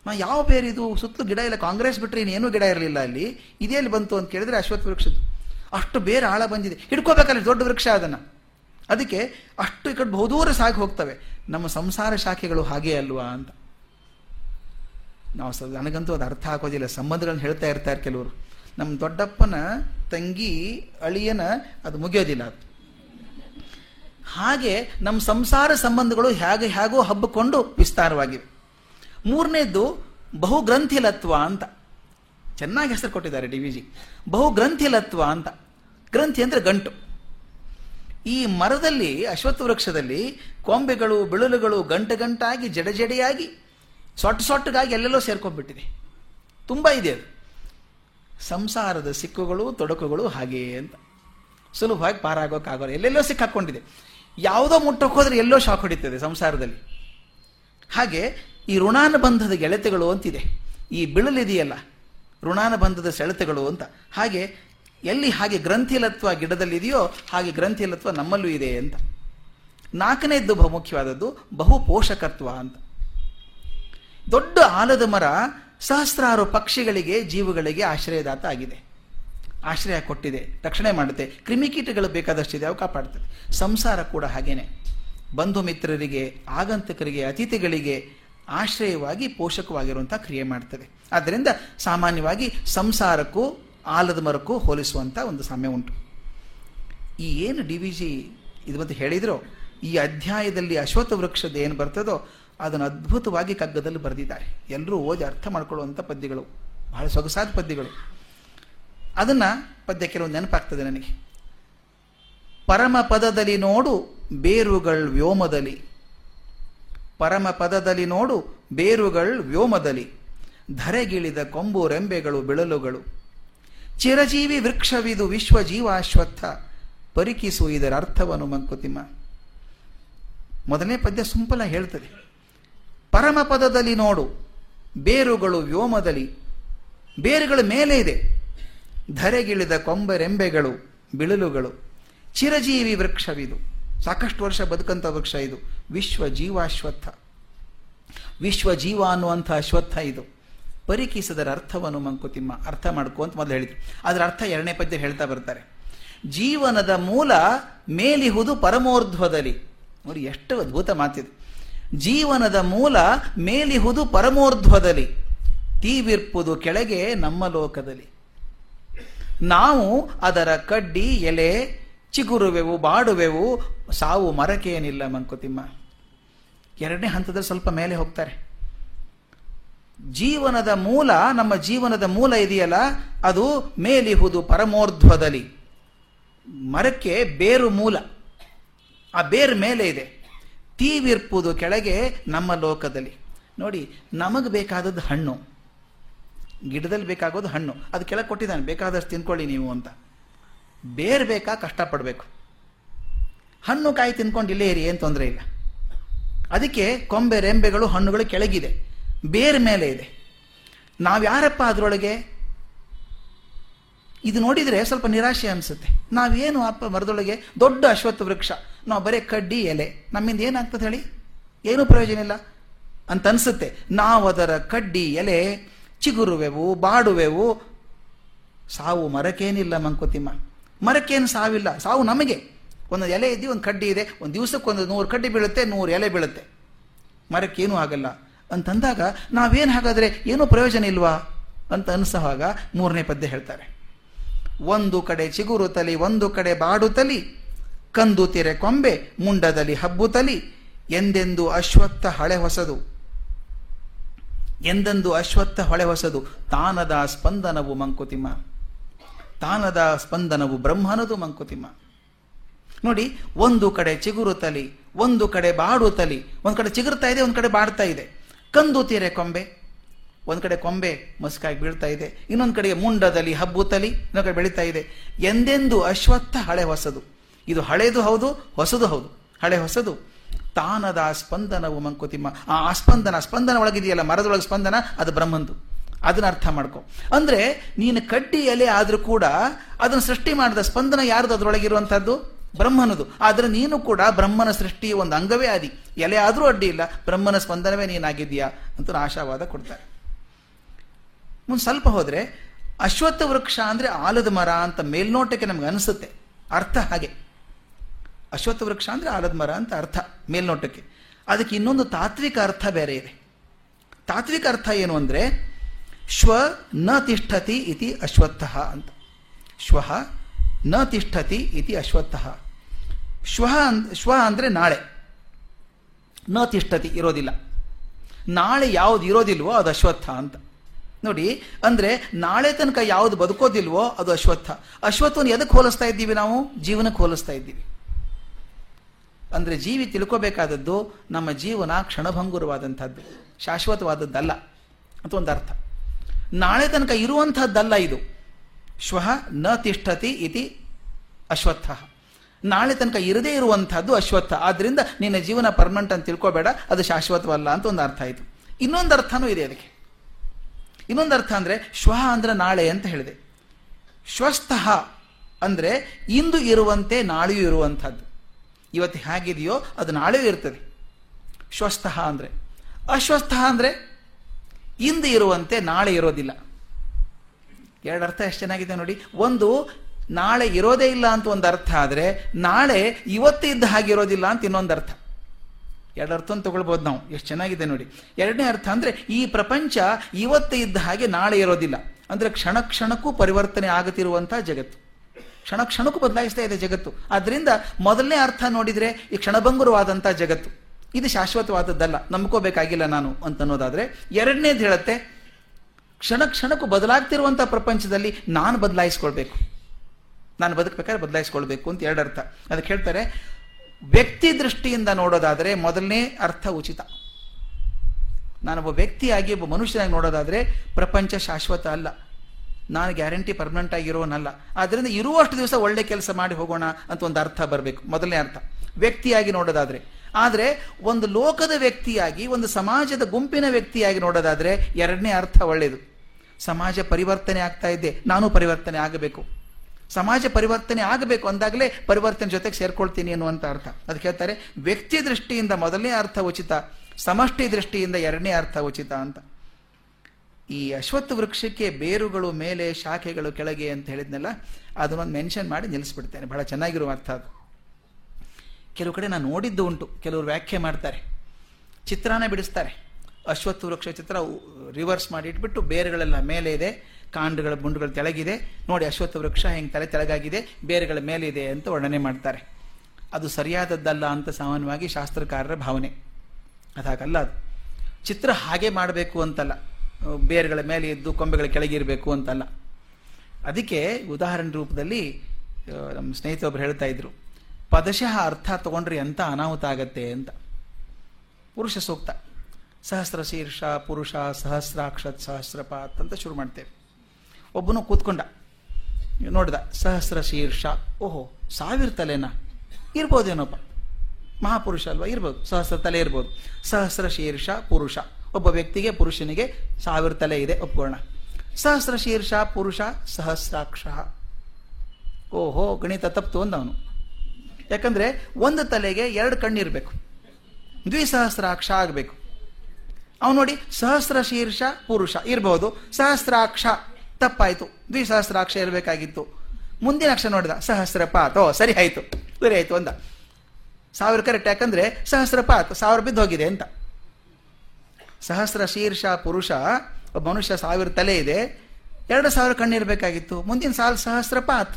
ನಾ ಯಾವ ಬೇರೆ ಇದು ಸುತ್ತಲೂ ಗಿಡ ಇಲ್ಲ, ಕಾಂಗ್ರೆಸ್ ಬಿಟ್ಟರೆ ಇನ್ನೇನು ಗಿಡ ಇರಲಿಲ್ಲ ಅಲ್ಲಿ. ಇದೇ ಅಲ್ಲಿ ಬಂತು ಅಂತ ಕೇಳಿದರೆ ಅಶ್ವತ್ಥ ವೃಕ್ಷದ್ದು. ಅಷ್ಟು ಬೇರೆ ಆಳ ಬಂದಿದೆ. ಹಿಡ್ಕೋಬೇಕಲ್ಲ ದೊಡ್ಡ ವೃಕ್ಷ ಅದನ್ನು. ಅದಕ್ಕೆ ಅಷ್ಟು ಈ ಕಡೆ ಬಹುದೂರ ಸಾಗಿ ಹೋಗ್ತವೆ. ನಮ್ಮ ಸಂಸಾರ ಶಾಖೆಗಳು ಹಾಗೆ ಅಲ್ವಾ ಅಂತ. ನಾವು ಸ ನನಗಂತೂ ಅದು ಅರ್ಥ ಆಗೋದಿಲ್ಲ. ಸಂಬಂಧಗಳನ್ನ ಹೇಳ್ತಾ ಇರ್ತಾರೆ ಕೆಲವರು. ನಮ್ಮ ದೊಡ್ಡಪ್ಪನ ತಂಗಿ, ಅಳಿಯನ ಅದು ಮುಗಿಯೋದಿಲ್ಲ ಅದು. ಹಾಗೆ ನಮ್ಮ ಸಂಸಾರ ಸಂಬಂಧಗಳು ಹೇಗೆ ಹೇಗೋ ಹಬ್ಬಿಕೊಂಡು ವಿಸ್ತಾರವಾಗಿವೆ. ಮೂರನೇದ್ದು ಬಹುಗ್ರಂಥಿಲತ್ವ ಅಂತ. ಚೆನ್ನಾಗಿ ಹೆಸರು ಕೊಟ್ಟಿದ್ದಾರೆ ಡಿ ವಿ ಜಿ. ಬಹುಗ್ರಂಥಿಲತ್ವ ಅಂತ. ಗ್ರಂಥಿ ಅಂದರೆ ಗಂಟು. ಈ ಮರದಲ್ಲಿ, ಅಶ್ವತ್ಥ ವೃಕ್ಷದಲ್ಲಿ, ಕೊಂಬೆಗಳು, ಬಿಳುಲುಗಳು ಗಂಟು ಗಂಟಾಗಿ ಜಡ ಜಡೆಯಾಗಿ ಸೊಟ್ಟು ಸೊಟ್ಟಗಾಗಿ ಎಲ್ಲೆಲ್ಲೋ ಸೇರ್ಕೊಂಡ್ಬಿಟ್ಟಿದೆ. ತುಂಬ ಇದೆ ಅದು. ಸಂಸಾರದ ಸಿಕ್ಕುಗಳು, ತೊಡಕುಗಳು ಹಾಗೆಯೇ ಅಂತ. ಸುಲಭವಾಗಿ ಪಾರಾಗೋಕ್ಕಾಗೋಲ್ಲ. ಎಲ್ಲೆಲ್ಲೋ ಸಿಕ್ಕಾಕೊಂಡಿದೆ. ಯಾವುದೋ ಮುಟ್ಟಕ್ಕೆ ಹೋದರೆ ಎಲ್ಲೋ ಶಾಕ್ ಹೊಡಿತದೆ ಸಂಸಾರದಲ್ಲಿ. ಹಾಗೆ ಈ ಋಣಾನುಬಂಧದ ಗೆಳೆತಗಳು ಅಂತಿದೆ. ಈ ಬಿಳಲಿದೆಯಲ್ಲ, ಋಣಾನುಬಂಧದ ಸೆಳೆತಗಳು ಅಂತ. ಹಾಗೆ ಎಲ್ಲಿ ಹಾಗೆ ಗ್ರಂಥಿಲತ್ವ ಗಿಡದಲ್ಲಿದೆಯೋ ಹಾಗೆ ಗ್ರಂಥಿಲತ್ವ ನಮ್ಮಲ್ಲೂ ಇದೆ ಅಂತ. ನಾಲ್ಕನೇದ್ದು ಬಹುಮುಖ್ಯವಾದದ್ದು ಬಹು ಪೋಷಕತ್ವ ಅಂತ. ದೊಡ್ಡ ಆಲದ ಮರ ಸಹಸ್ರಾರು ಪಕ್ಷಿಗಳಿಗೆ, ಜೀವಗಳಿಗೆ ಆಶ್ರಯದಾತ ಆಗಿದೆ. ಆಶ್ರಯ ಕೊಟ್ಟಿದೆ, ರಕ್ಷಣೆ ಮಾಡುತ್ತೆ. ಕ್ರಿಮಿಕೀಟಗಳು ಬೇಕಾದಷ್ಟಿದೆ, ಅವು ಕಾಪಾಡ್ತದೆ. ಸಂಸಾರ ಕೂಡ ಹಾಗೇನೆ. ಬಂಧು ಮಿತ್ರರಿಗೆ, ಆಗಂತಕರಿಗೆ, ಅತಿಥಿಗಳಿಗೆ ಆಶ್ರಯವಾಗಿ ಪೋಷಕವಾಗಿರುವಂಥ ಕ್ರಿಯೆ ಮಾಡ್ತದೆ. ಆದ್ದರಿಂದ ಸಾಮಾನ್ಯವಾಗಿ ಸಂಸಾರಕ್ಕೂ, ಆಲದ ಮರಕ್ಕೂ ಹೋಲಿಸುವಂಥ ಒಂದು ಸಮಯ ಉಂಟು. ಈ ಏನು ಡಿ ವಿ ಜಿ ಇದು ಬಂದು ಹೇಳಿದ್ರು, ಈ ಅಧ್ಯಾಯದಲ್ಲಿ ಅಶ್ವತ್ಥ ವೃಕ್ಷದ ಏನು ಬರ್ತದೋ ಅದನ್ನು ಅದ್ಭುತವಾಗಿ ಕಗ್ಗದಲ್ಲಿ ಬರೆದಿದ್ದಾರೆ. ಎಲ್ಲರೂ ಓದಿ ಅರ್ಥ ಮಾಡ್ಕೊಳ್ಳುವಂಥ ಪದ್ಯಗಳು. ಬಹಳ ಸೊಗಸಾದ ಪದ್ಯಗಳು. ಅದನ್ನು ಪದ್ಯ ಕೆಲವು ನೆನಪಾಗ್ತದೆ ನನಗೆ. ಪರಮ ಪದದಲ್ಲಿ ನೋಡು ಬೇರುಗಳು ವ್ಯೋಮದಲ್ಲಿ. ಪರಮ ಪದದಲ್ಲಿ ನೋಡು ಬೇರುಗಳು ವ್ಯೋಮದಲ್ಲಿ. ಧರೆಗಿಳಿದ ಕೊಂಬು ರೆಂಬೆಗಳು ಬಿಳಲುಗಳು. ಚಿರಜೀವಿ ವೃಕ್ಷವಿದು ವಿಶ್ವ ಜೀವಾಶ್ವತ್ಥ. ಪರಿಕಿಸು ಇದರ ಅರ್ಥವನ್ನು ಮಂಕುತಿಮ್ಮ. ಮೊದಲನೇ ಪದ್ಯ ಸುಂಪಲ ಹೇಳ್ತದೆ. ಪರಮ ಪದದಲ್ಲಿ ನೋಡು. ಬೇರುಗಳು ವ್ಯೋಮದಲ್ಲಿ. ಬೇರುಗಳ ಮೇಲೆ ಇದೆ. ಧರೆಗಿಳಿದ ಕೊಂಬರೆಂಬೆಗಳು, ಬಿಳಲುಗಳು. ಚಿರಜೀವಿ ವೃಕ್ಷವಿದು. ಸಾಕಷ್ಟು ವರ್ಷ ಬದುಕಂತ ವೃಕ್ಷ ಇದು. ವಿಶ್ವ ಜೀವಾಶ್ವತ್ಥ. ವಿಶ್ವ ಜೀವ ಅನ್ನುವಂಥ ಅಶ್ವತ್ಥ ಇದು. ಪರಿಕಿಸದರ ಅರ್ಥವನ್ನು ಮಂಕುತಿಮ್ಮ ಅರ್ಥ ಮಾಡ್ಕೊ ಅಂತ ಮೊದಲು ಹೇಳಿದ್ರು. ಅದರ ಅರ್ಥ ಎರಡನೇ ಪದ್ಯ ಹೇಳ್ತಾ ಬರ್ತಾರೆ. ಜೀವನದ ಮೂಲ ಮೇಲಿಹುದು ಪರಮೋರ್ಧ್ವದಲ್ಲಿ. ನೋಡಿ, ಎಷ್ಟು ಅದ್ಭುತ ಮಾತಿದು. ಜೀವನದ ಮೂಲ ಮೇಲಿಹುದು ಪರಮೋರ್ಧ್ವದಲ್ಲಿ ತೀವಿರ್ಪುದು ಕೆಳಗೆ ನಮ್ಮ ಲೋಕದಲ್ಲಿ. ನಾವು ಅದರ ಕಡ್ಡಿ, ಎಲೆ, ಚಿಗುರುವೆವು, ಬಾಡುವೆವು, ಸಾವು, ಮರಕೇನಿಲ್ಲ ಮಂಕುತಿಮ್ಮ. ಎರಡನೇ ಹಂತದಲ್ಲಿ ಸ್ವಲ್ಪ ಮೇಲೆ ಹೋಗ್ತಾರೆ. ಜೀವನದ ಮೂಲ, ನಮ್ಮ ಜೀವನದ ಮೂಲ ಇದೆಯಲ್ಲ, ಅದು ಮೇಲಿಹುದು ಪರಮೋರ್ಧ್ವದಲ್ಲಿ. ಮರಕ್ಕೆ ಬೇರು ಮೂಲ. ಆ ಬೇರು ಮೇಲೆ ಇದೆ. ತೀವಿರ್ಪುದು ಕೆಳಗೆ ನಮ್ಮ ಲೋಕದಲ್ಲಿ. ನೋಡಿ, ನಮಗೆ ಬೇಕಾದದ್ದು ಹಣ್ಣು. ಗಿಡದಲ್ಲಿ ಬೇಕಾಗೋದು ಹಣ್ಣು. ಅದು ಕೆಳಗೆ ಕೊಟ್ಟಿದ್ದಾನೆ, ಬೇಕಾದಷ್ಟು ತಿನ್ಕೊಳ್ಳಿ ನೀವು ಅಂತ. ಬೇರೆ ಬೇಕಾ, ಕಷ್ಟಪಡಬೇಕು. ಹಣ್ಣು ಕಾಯಿ ತಿನ್ಕೊಂಡು ಇಲ್ಲೇ ಇರಿ, ಏನು ತೊಂದರೆ ಇಲ್ಲ. ಅದಕ್ಕೆ ಕೊಂಬೆ, ರೆಂಬೆಗಳು, ಹಣ್ಣುಗಳು ಕೆಳಗಿದೆ. ಬೇರೆ ಮೇಲೆ ಇದೆ. ನಾವು ಯಾರಪ್ಪ ಅದರೊಳಗೆ ಇದು ನೋಡಿದರೆ ಸ್ವಲ್ಪ ನಿರಾಶೆ ಅನಿಸುತ್ತೆ. ನಾವೇನು ಅಪ್ಪ ಮರದೊಳಗೆ ದೊಡ್ಡ ಅಶ್ವತ್ಥ ವೃಕ್ಷ, ನಾವು ಬರೀ ಕಡ್ಡಿ ಎಲೆ, ನಮ್ಮಿಂದ ಏನಾಗ್ತದೆ ಹೇಳಿ? ಏನೂ ಪ್ರಯೋಜನ ಇಲ್ಲ. ಅಂತ ಅನಿಸುತ್ತೆ ನಾವು ಅದರ ಕಡ್ಡಿ ಎಲೆ ಚಿಗುರುವೆವು, ಬಾಡುವೆವು. ಸಾವು ಮರಕ್ಕೇನಿಲ್ಲ ಮಂಕುತಿಮ್ಮ. ಮರಕ್ಕೇನು ಸಾವಿಲ್ಲ. ಸಾವು ನಮಗೆ. ಒಂದು ಎಲೆ ಇದೆ ಒಂದು ಕಡ್ಡಿ ಇದೆ. ಒಂದು ದಿವಸಕ್ಕೆ ಒಂದು ನೂರು ಕಡ್ಡಿ ಬೀಳುತ್ತೆ, ನೂರು ಎಲೆ ಬೀಳುತ್ತೆ. ಮರಕ್ಕೇನೂ ಆಗಲ್ಲ. ಅಂತಂದಾಗ ನಾವೇನು ಹಾಗಾದರೆ? ಏನೂ ಪ್ರಯೋಜನ ಇಲ್ವಾ? ಅಂತ ಅನಿಸುವಾಗ ಮೂರನೇ ಪದ್ಯ ಹೇಳ್ತಾರೆ. ಒಂದು ಕಡೆ ಚಿಗುರು ತಲಿ, ಒಂದು ಕಡೆ ಬಾಡು ತಲಿ, ಕಂದು ತಿರೆ ಕೊಂಬೆ, ಮುಂಡದಲ್ಲಿ ಹಬ್ಬು ತಲಿ, ಎಂದೆಂದು ಅಶ್ವತ್ಥ ಹಳೆ ಹೊಸದು. ಎಂದೆಂದು ಅಶ್ವತ್ಥ ಹೊಳೆ ಹೊಸದು, ತಾನದ ಸ್ಪಂದನವು ಮಂಕುತಿಮ್ಮ. ತಾನದ ಸ್ಪಂದನವು ಬ್ರಹ್ಮನದು ಮಂಕುತಿಮ್ಮ. ನೋಡಿ, ಒಂದು ಕಡೆ ಚಿಗುರು ತಲಿ, ಒಂದು ಕಡೆ ಬಾಡು ತಲಿ, ಒಂದು ಕಡೆ ಚಿಗುರ್ತಾ ಇದೆ, ಒಂದು ಕಡೆ ಬಾಡ್ತಾ ಇದೆ. ಕಂದು ತೀರೆ ಕೊಂಬೆ ಒಂದು ಕಡೆ ಕೊಂಬೆ ಮಸ್ಕಾಗಿ ಬೀಳ್ತಾ ಇದೆ, ಇನ್ನೊಂದು ಕಡೆಗೆ ಮುಂಡದಲ್ಲಿ ಹಬ್ಬು ತಲಿ ಇನ್ನೊಂದು ಕಡೆ ಬೆಳೀತಾ ಇದೆ. ಎಂದೆಂದು ಅಶ್ವತ್ಥ ಹಳೆ ಹೊಸದು. ಇದು ಹಳೆದು ಹೌದು, ಹೊಸದು ಹೌದು. ಹಳೆ ಹೊಸದು. ತಾನದ ಸ್ಪಂದನವು ಮಂಕುತಿಮ್ಮ. ಆ ಸ್ಪಂದನ ಸ್ಪಂದನ ಒಳಗಿದೆಯಲ್ಲ, ಮರದೊಳಗೆ ಸ್ಪಂದನ, ಅದು ಬ್ರಹ್ಮಂದು. ಅದನ್ನ ಅರ್ಥ ಮಾಡ್ಕೊ. ಅಂದ್ರೆ ನೀನು ಕಡ್ಡಿ ಎಲೆ ಆದ್ರೂ ಕೂಡ ಅದನ್ನು ಸೃಷ್ಟಿ ಮಾಡಿದ ಸ್ಪಂದನ ಯಾರ್ದು ಅದರೊಳಗಿರುವಂತಹದ್ದು ಬ್ರಹ್ಮನದು. ಆದ್ರೆ ನೀನು ಕೂಡ ಬ್ರಹ್ಮನ ಸೃಷ್ಟಿಯ ಒಂದು ಅಂಗವೇ ಆದಿ. ಎಲೆ ಆದರೂ ಅಡ್ಡಿ ಇಲ್ಲ, ಬ್ರಹ್ಮನ ಸ್ಪಂದನವೇ ನೀನಾಗಿದ್ದೀಯಾ ಅಂತ ಆಶಾವಾದ ಕೊಡ್ತಾರೆ. ಮುಂದೆ ಸ್ವಲ್ಪ ಹೋದರೆ ಅಶ್ವತ್ಥ ವೃಕ್ಷ ಅಂದರೆ ಆಲದ ಮರ ಅಂತ ಮೇಲ್ನೋಟಕ್ಕೆ ನಮ್ಗೆ ಅನಿಸುತ್ತೆ. ಅರ್ಥ ಹಾಗೆ. ಅಶ್ವತ್ಥ ವೃಕ್ಷ ಅಂದರೆ ಆಲದ ಮರ ಅಂತ ಅರ್ಥ ಮೇಲ್ನೋಟಕ್ಕೆ. ಅದಕ್ಕೆ ಇನ್ನೊಂದು ತಾತ್ವಿಕ ಅರ್ಥ ಬೇರೆ ಇದೆ. ತಾತ್ವಿಕ ಅರ್ಥ ಏನು ಅಂದರೆ ಶ್ವ ನ ತಿಷ್ಠತಿ ಇತಿ ಅಶ್ವತ್ಥ ಅಂತ. ಶ್ವ ನ ತಿಷ್ಠತಿ ಇತಿ ಅಶ್ವತ್ಥ. ಶ್ವ ಶ್ವ ಅಂದರೆ ನಾಳೆ. ನ ತಿಷ್ಠತಿ ಇರೋದಿಲ್ಲ. ನಾಳೆ ಯಾವುದು ಇರೋದಿಲ್ವೋ ಅದು ಅಶ್ವತ್ಥ ಅಂತ. ನೋಡಿ, ಅಂದ್ರೆ ನಾಳೆ ತನಕ ಯಾವ್ದು ಬದುಕೋದಿಲ್ವೋ ಅದು ಅಶ್ವತ್ಥ. ಅಶ್ವತ್ಥವನ್ನು ಎದಕ್ಕೆ ಹೋಲಿಸ್ತಾ ಇದ್ದೀವಿ ನಾವು? ಜೀವನಕ್ಕೆ ಹೋಲಿಸ್ತಾ ಇದ್ದೀವಿ. ಅಂದ್ರೆ ಜೀವಿ ತಿಳ್ಕೋಬೇಕಾದದ್ದು ನಮ್ಮ ಜೀವನ ಕ್ಷಣಭಂಗುರವಾದಂಥದ್ದು, ಶಾಶ್ವತವಾದದ್ದಲ್ಲ. ಅಂತ ಒಂದು ಅರ್ಥ. ನಾಳೆ ತನಕ ಇರುವಂತಹದ್ದಲ್ಲ ಇದು. ಶ್ವ ನ ತಿಷ್ಠತಿ ಇತಿ ಅಶ್ವತ್ಥ. ನಾಳೆ ತನಕ ಇರದೇ ಇರುವಂತಹದ್ದು ಅಶ್ವತ್ಥ. ಆದ್ರಿಂದ ನಿನ್ನ ಜೀವನ ಪರ್ಮನೆಂಟ್ ಅಂತ ತಿಳ್ಕೋಬೇಡ, ಅದು ಶಾಶ್ವತವಲ್ಲ ಅಂತ ಒಂದು ಅರ್ಥ ಆಯಿತು. ಇನ್ನೊಂದು ಅರ್ಥನೂ ಇದೆ ಅದಕ್ಕೆ. ಇನ್ನೊಂದು ಅರ್ಥ ಅಂದರೆ ಶ್ವ ಅಂದರೆ ನಾಳೆ ಅಂತ ಹೇಳಿದೆ. ಶ್ವಸ್ತಃ ಅಂದರೆ ಇಂದು ಇರುವಂತೆ ನಾಳೆಯೂ ಇರುವಂಥದ್ದು. ಇವತ್ತು ಹೇಗಿದೆಯೋ ಅದು ನಾಳೆಯೂ ಇರ್ತದೆ. ಶ್ವಸ್ತಃ ಅಂದರೆ. ಅಶ್ವಸ್ಥ ಅಂದರೆ ಇಂದು ಇರುವಂತೆ ನಾಳೆ ಇರೋದಿಲ್ಲ. ಎರಡು ಅರ್ಥ ಎಷ್ಟು ಚೆನ್ನಾಗಿದೆ ನೋಡಿ. ಒಂದು, ನಾಳೆ ಇರೋದೇ ಇಲ್ಲ ಅಂತ ಒಂದು ಅರ್ಥ ಆದರೆ ನಾಳೆ ಇವತ್ತು ಇದ್ದ ಹಾಗೆ ಇರೋದಿಲ್ಲ ಅಂತ ಇನ್ನೊಂದು ಅರ್ಥ. ಎರಡು ಅರ್ಥ ತಗೊಳ್ಬೋದು ನಾವು. ಎಷ್ಟು ಚೆನ್ನಾಗಿದೆ ನೋಡಿ. ಎರಡನೇ ಅರ್ಥ ಅಂದ್ರೆ ಈ ಪ್ರಪಂಚ ಇವತ್ತು ಇದ್ದ ಹಾಗೆ ನಾಳೆ ಇರೋದಿಲ್ಲ. ಅಂದ್ರೆ ಕ್ಷಣ ಕ್ಷಣಕ್ಕೂ ಪರಿವರ್ತನೆ ಆಗುತ್ತಿರುವಂಥ ಜಗತ್ತು. ಕ್ಷಣ ಕ್ಷಣಕ್ಕೂ ಬದಲಾಯಿಸ್ತಾ ಇದೆ ಜಗತ್ತು. ಆದ್ದರಿಂದ ಮೊದಲನೇ ಅರ್ಥ ನೋಡಿದ್ರೆ ಈ ಕ್ಷಣಭಂಗುರವಾದಂಥ ಜಗತ್ತು. ಇದು ಶಾಶ್ವತವಾದದ್ದಲ್ಲ. ನಂಬ್ಕೋಬೇಕಾಗಿಲ್ಲ ನಾನು ಅಂತ ಅನ್ನೋದಾದ್ರೆ ಎರಡನೇದು ಹೇಳುತ್ತೆ, ಕ್ಷಣ ಕ್ಷಣಕ್ಕೂ ಬದಲಾಗ್ತಿರುವಂಥ ಪ್ರಪಂಚದಲ್ಲಿ ನಾನು ಬದಲಾಯಿಸ್ಕೊಳ್ಬೇಕು. ನಾನು ಬದುಕಬೇಕಾದ್ರೆ ಬದಲಾಯಿಸ್ಕೊಳ್ಬೇಕು ಅಂತ ಎರಡು ಅದಕ್ಕೆ ಹೇಳ್ತಾರೆ ವ್ಯಕ್ತಿ ದೃಷ್ಟಿಯಿಂದ ನೋಡೋದಾದರೆ ಮೊದಲನೇ ಅರ್ಥ ಉಚಿತ. ನಾನೊಬ್ಬ ವ್ಯಕ್ತಿಯಾಗಿ, ಒಬ್ಬ ಮನುಷ್ಯನಾಗಿ ನೋಡೋದಾದರೆ ಪ್ರಪಂಚ ಶಾಶ್ವತ ಅಲ್ಲ. ನಾನು ಗ್ಯಾರಂಟಿ ಪರ್ಮನೆಂಟ್ ಆಗಿರೋನಲ್ಲ. ಆದ್ದರಿಂದ ಇರುವಷ್ಟು ದಿವಸ ಒಳ್ಳೆ ಕೆಲಸ ಮಾಡಿ ಹೋಗೋಣ ಅಂತ ಒಂದು ಅರ್ಥ ಬರಬೇಕು. ಮೊದಲನೇ ಅರ್ಥ. ವ್ಯಕ್ತಿಯಾಗಿ ನೋಡೋದಾದರೆ. ಆದರೆ ಒಂದು ಲೋಕದ ವ್ಯಕ್ತಿಯಾಗಿ, ಒಂದು ಸಮಾಜದ ಗುಂಪಿನ ವ್ಯಕ್ತಿಯಾಗಿ ನೋಡೋದಾದರೆ ಎರಡನೇ ಅರ್ಥ ಒಳ್ಳೆಯದು ಸಮಾಜ ಪರಿವರ್ತನೆ ಆಗ್ತಾ ಇದ್ದೆ ನಾನು ಪರಿವರ್ತನೆ ಆಗಬೇಕು. ಸಮಾಜ ಪರಿವರ್ತನೆ ಆಗಬೇಕು ಅಂದಾಗಲೇ ಪರಿವರ್ತನೆ ಜೊತೆಗೆ ಸೇರ್ಕೊಳ್ತೀನಿ ಅನ್ನುವಂಥ ಅರ್ಥ. ಅದಕ್ಕೆ ಹೇಳ್ತಾರೆ, ವ್ಯಕ್ತಿ ದೃಷ್ಟಿಯಿಂದ ಮೊದಲನೇ ಅರ್ಥ ಉಚಿತ, ಸಮಷ್ಟಿ ದೃಷ್ಟಿಯಿಂದ ಎರಡನೇ ಅರ್ಥ ಉಚಿತ ಅಂತ. ಈ ಅಶ್ವತ್ಥ ವೃಕ್ಷಕ್ಕೆ ಬೇರುಗಳು ಮೇಲೆ ಶಾಖೆಗಳು ಕೆಳಗೆ ಅಂತ ಹೇಳಿದ್ನಲ್ಲ, ಅದನ್ನೊಂದು ಮೆನ್ಷನ್ ಮಾಡಿ ನಿಲ್ಲಿಸ್ಬಿಡ್ತೇನೆ. ಬಹಳ ಚೆನ್ನಾಗಿರುವ ಅರ್ಥ ಅದು. ಕೆಲವು ಕಡೆ ನಾನು ನೋಡಿದ್ದು ಉಂಟು, ಕೆಲವರು ವ್ಯಾಖ್ಯೆ ಮಾಡ್ತಾರೆ. ಚಿತ್ರಾನ ಬಿಡಿಸ್ತಾರೆ. ಅಶ್ವತ್ಥ ವೃಕ್ಷ ಚಿತ್ರ ರಿವರ್ಸ್ ಮಾಡಿ ಇಟ್ಬಿಟ್ಟು ಬೇರುಗಳೆಲ್ಲ ಮೇಲೆ ಇದೆ. ಕಾಂಡಗಳ ಮುಂಡುಗಳು ತೆಳಗಿದೆ. ನೋಡಿ ಅಶ್ವತ್ಥ ವೃಕ್ಷ ಹೆಂಗೆ ತಲೆ ತೆಳಗಾಗಿದೆ. ಬೇರುಗಳ ಮೇಲೆ ಇದೆ ಅಂತ ವರ್ಣನೆ ಮಾಡ್ತಾರೆ. ಅದು ಸರಿಯಾದದ್ದಲ್ಲ ಅಂತ ಸಾಮಾನ್ಯವಾಗಿ ಶಾಸ್ತ್ರಕಾರರ ಭಾವನೆ. ಅದಾಗಲ್ಲ ಅದು. ಚಿತ್ರ ಹಾಗೆ ಮಾಡಬೇಕು ಅಂತಲ್ಲ. ಬೇರುಗಳ ಮೇಲೆ ಇದ್ದು ಕೊಂಬೆಗಳ ಕೆಳಗಿರಬೇಕು ಅಂತಲ್ಲ. ಅದಕ್ಕೆ ಉದಾಹರಣೆ ರೂಪದಲ್ಲಿ ನಮ್ಮ ಸ್ನೇಹಿತರೊಬ್ಬರು ಹೇಳ್ತಾ ಇದ್ರು, ಪದಶಃ ಅರ್ಥ ತಗೊಂಡ್ರೆ ಎಂಥ ಅನಾಹುತ ಆಗತ್ತೆ ಅಂತ. ಪುರುಷ ಸೂಕ್ತ. ಸಹಸ್ರ ಶೀರ್ಷ, ಪುರುಷ, ಸಹಸ್ರಾಕ್ಷತ್, ಸಹಸ್ರಪಾತ್ ಅಂತ ಶುರು ಮಾಡ್ತೇವೆ. ಒಬ್ಬನು ಕೂತ್ಕೊಂಡ. ನೋಡಿದ, ಸಹಸ್ರ ಶೀರ್ಷ. ಓಹೋ, ಸಾವಿರ ತಲೆನಾ? ಇರ್ಬೋದೇನೋಪ್ಪ ಮಹಾಪುರುಷ ಅಲ್ವಾ? ಇರ್ಬೋದು. ಸಹಸ್ರ ತಲೆ ಇರ್ಬೋದು. ಸಹಸ್ರ ಶೀರ್ಷ, ಪುರುಷ. ಒಬ್ಬ ವ್ಯಕ್ತಿಗೆ, ಪುರುಷನಿಗೆ ಸಾವಿರ ತಲೆ ಇದೆ ಒಪ್ಕೋಣ ಸಹಸ್ರ ಶೀರ್ಷ, ಪುರುಷ, ಸಹಸ್ರಾಕ್ಷ. ಓಹೋ, ಗಣಿತ ತಪ್ತು ಅಂದವನು. ಯಾಕಂದ್ರೆ ಒಂದು ತಲೆಗೆ ಎರಡು ಕಣ್ಣಿರ್ಬೇಕು. ದ್ವಿಸಹಸ್ರಾಕ್ಷ ಆಗಬೇಕು. ಅವನು ನೋಡಿ, ಸಹಸ್ರ ಶೀರ್ಷ, ಪುರುಷ. ಇರಬಹುದು ಸಹಸ್ರಾಕ್ಷ. ತಪ್ಪಾಯ್ತು. ದ್ವಿಸಹಸ್ರಾಕ್ಷ ಇರಬೇಕಾಗಿತ್ತು ಮುಂದಿನ ಅಕ್ಷರ ನೋಡಿದ ಸಹಸ್ರ ಪಾತ್ ಓ ಸರಿ ಆಯ್ತು ಸರಿ ಆಯ್ತು ಅಂದ. ಸಾವಿರ ಕರೆಕ್ಟ್ ಯಾಕಂದ್ರೆ ಸಹಸ್ರ ಪಾತ್ ಸಾವಿರ ಬಿದ್ದು ಹೋಗಿದೆ ಅಂತ. ಸಹಸ್ರ ಶೀರ್ಷ ಪುರುಷ, ಒಬ್ಬ ಮನುಷ್ಯ ಸಾವಿರ ತಲೆ ಇದೆ, ಎರಡು ಸಾವಿರ ಕಣ್ಣಿರಬೇಕಾಗಿತ್ತು. ಮುಂದಿನ ಸಾಲ ಸಹಸ್ರ ಪಾತ್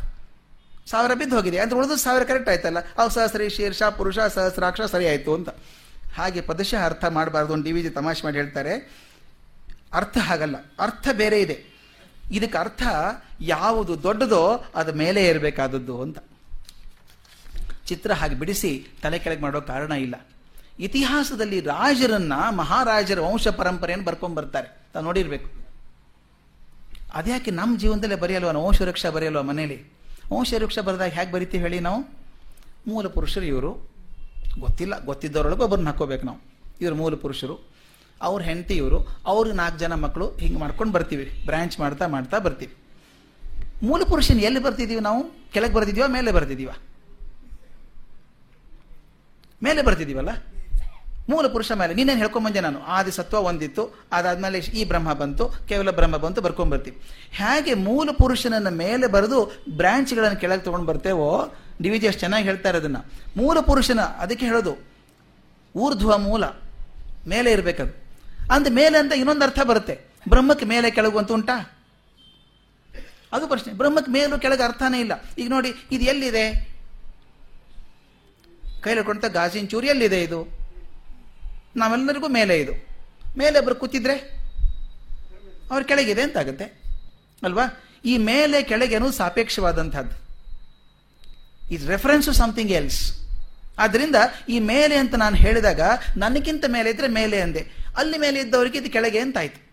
ಸಾವಿರ ಬಿದ್ದು ಹೋಗಿದೆ. ಅಂದ್ರೆ ಉಳಿದು ಸಾವಿರ ಕರೆಕ್ಟ್ ಆಯ್ತಲ್ಲ. ಅವು ಸಹಸ್ರ ಶೀರ್ಷ ಪುರುಷ, ಸಹಸ್ರಾಕ್ಷ, ಸರಿ ಆಯ್ತು ಅಂತ. ಹಾಗೆ ಪದಶ ಅರ್ಥ ಮಾಡಬಾರ್ದು. ಒಂದು ಡಿ ವಿ ಜಿ ತಮಾಷೆ ಮಾಡಿ ಹೇಳ್ತಾರೆ. ಅರ್ಥ ಹಾಗಲ್ಲ ಅರ್ಥ ಬೇರೆ ಇದೆ. ಇದಕ್ಕೆ ಅರ್ಥ ಯಾವುದು ದೊಡ್ಡದೋ ಅದು ಮೇಲೆ ಇರಬೇಕಾದದ್ದು ಅಂತ. ಚಿತ್ರ ಹಾಗೆ ಬಿಡಿಸಿ ತಲೆ ಕೆಳಗೆ ಮಾಡೋ ಕಾರಣ ಇಲ್ಲ. ಇತಿಹಾಸದಲ್ಲಿ ರಾಜರನ್ನ ಮಹಾರಾಜರ ವಂಶ ಪರಂಪರೆಯನ್ನು ಬರ್ಕೊಂಡ್ ಬರ್ತಾರೆ. ತಾವು ನೋಡಿರ್ಬೇಕು. ಅದ್ಯಾಕೆ ನಮ್ಮ ಜೀವನದಲ್ಲೇ ಬರೆಯಲ್ವ? ನಾವು ವಂಶವೃಕ್ಷ ಬರೆಯಲ್ವ ಮನೇಲಿ? ವಂಶವೃಕ್ಷ ಬರೆದಾಗ ಹೇಗೆ ಬರಿತೀವಿ ಹೇಳಿ ನಾವು? ಮೂಲ ಪುರುಷರು ಇವರು. ಗೊತ್ತಿಲ್ಲ, ಗೊತ್ತಿದ್ದವರೊಳಗೆ ಒಬ್ಬರನ್ನ ಹಾಕೋಬೇಕು ನಾವು. ಇವರು ಮೂಲ ಪುರುಷರು. ಅವ್ರ ಹೆಂಡತಿ ಇವರು ಅವ್ರಿಗೆ ನಾಲ್ಕು ಜನ ಮಕ್ಕಳು ಹಿಂಗೆ ಮಾಡ್ಕೊಂಡು ಬರ್ತೀವಿ ಬ್ರ್ಯಾಂಚ್ ಮಾಡ್ತಾ ಮಾಡ್ತಾ ಬರ್ತೀವಿ. ಮೂಲ ಪುರುಷನ ಎಲ್ಲಿ ಬರ್ತಿದ್ದೀವಿ ನಾವು? ಕೆಳಗೆ ಬರ್ತಿದೀವ, ಮೇಲೆ ಬರ್ತಿದೀವ? ಮೇಲೆ ಬರ್ತಿದೀವಲ್ಲ? ಮೂಲ ಪುರುಷ ಮೇಲೆ. ನೀನೇನು ಹೇಳ್ಕೊಂಬಂದೆ ನಾನು? ಆದಿ ಸತ್ವ ಒಂದಿತ್ತು, ಅದಾದ್ಮೇಲೆ ಈ ಬ್ರಹ್ಮ ಬಂತು, ಕೇವಲ ಬ್ರಹ್ಮ ಬಂತು, ಬರ್ಕೊಂಡ್ ಬರ್ತೀವಿ. ಹೇಗೆ ಮೂಲ ಪುರುಷನನ್ನು ಮೇಲೆ ಬರೆದು ಬ್ರ್ಯಾಂಚ್ಗಳನ್ನು ಕೆಳಗೆ ತಗೊಂಡು ಬರ್ತೇವೋ, ಡಿ ವಿ ಜಿ ಅಷ್ಟು ಚೆನ್ನಾಗಿ ಹೇಳ್ತಾರೆ ಅದನ್ನು ಮೂಲ ಪುರುಷನ ಅದಕ್ಕೆ ಹೇಳೋದು, ಊರ್ಧ್ವ ಮೂಲ, ಮೇಲೆ ಇರಬೇಕದು. ಅಂದ ಮೇಲೆ ಅಂತ ಇನ್ನೊಂದು ಅರ್ಥ ಬರುತ್ತೆ. ಬ್ರಹ್ಮಕ್ಕೆ ಮೇಲೆ ಕೆಳಗು ಅಂತ ಉಂಟಾ? ಅದು ಪ್ರಶ್ನೆ. ಬ್ರಹ್ಮಕ್ಕೆ ಮೇಲೂ ಕೆಳಗೆ ಅರ್ಥನೇ ಇಲ್ಲ. ಈಗ ನೋಡಿ, ಇದು ಎಲ್ಲಿದೆ? ಕೈಲಿ ಕೊಡ್ತಾ ಗಾಜಿನ ಚೂರಿ ಎಲ್ಲಿದೆ ಇದು? ನಾವೆಲ್ಲರಿಗೂ ಮೇಲೆ ಇದು. ಮೇಲೆ ಒಬ್ಬರು ಕೂತಿದ್ರೆ ಅವ್ರ ಕೆಳಗಿದೆ ಅಂತ ಆಗುತ್ತೆ ಅಲ್ವಾ? ಈ ಮೇಲೆ ಕೆಳಗೆ ಅನ್ನೋದು ಸಾಪೇಕ್ಷವಾದಂಥದ್ದು. Is reference to something else ಆದ್ರಿಂದ ಈ ಮೇಲೆ ಅಂತ ನಾನು ಹೇಳಿದಾಗ ನನಗಿಂತ ಮೇಲೆ ಇದ್ದರೆ ಮೇಲೆ ಅಂದೆ. ಅಲ್ಲಿ ಮೇಲೆ ಇದ್ದವರಿಗೆ ಇದು ಕೆಳಗೆ ಅಂತ ಆಯ್ತು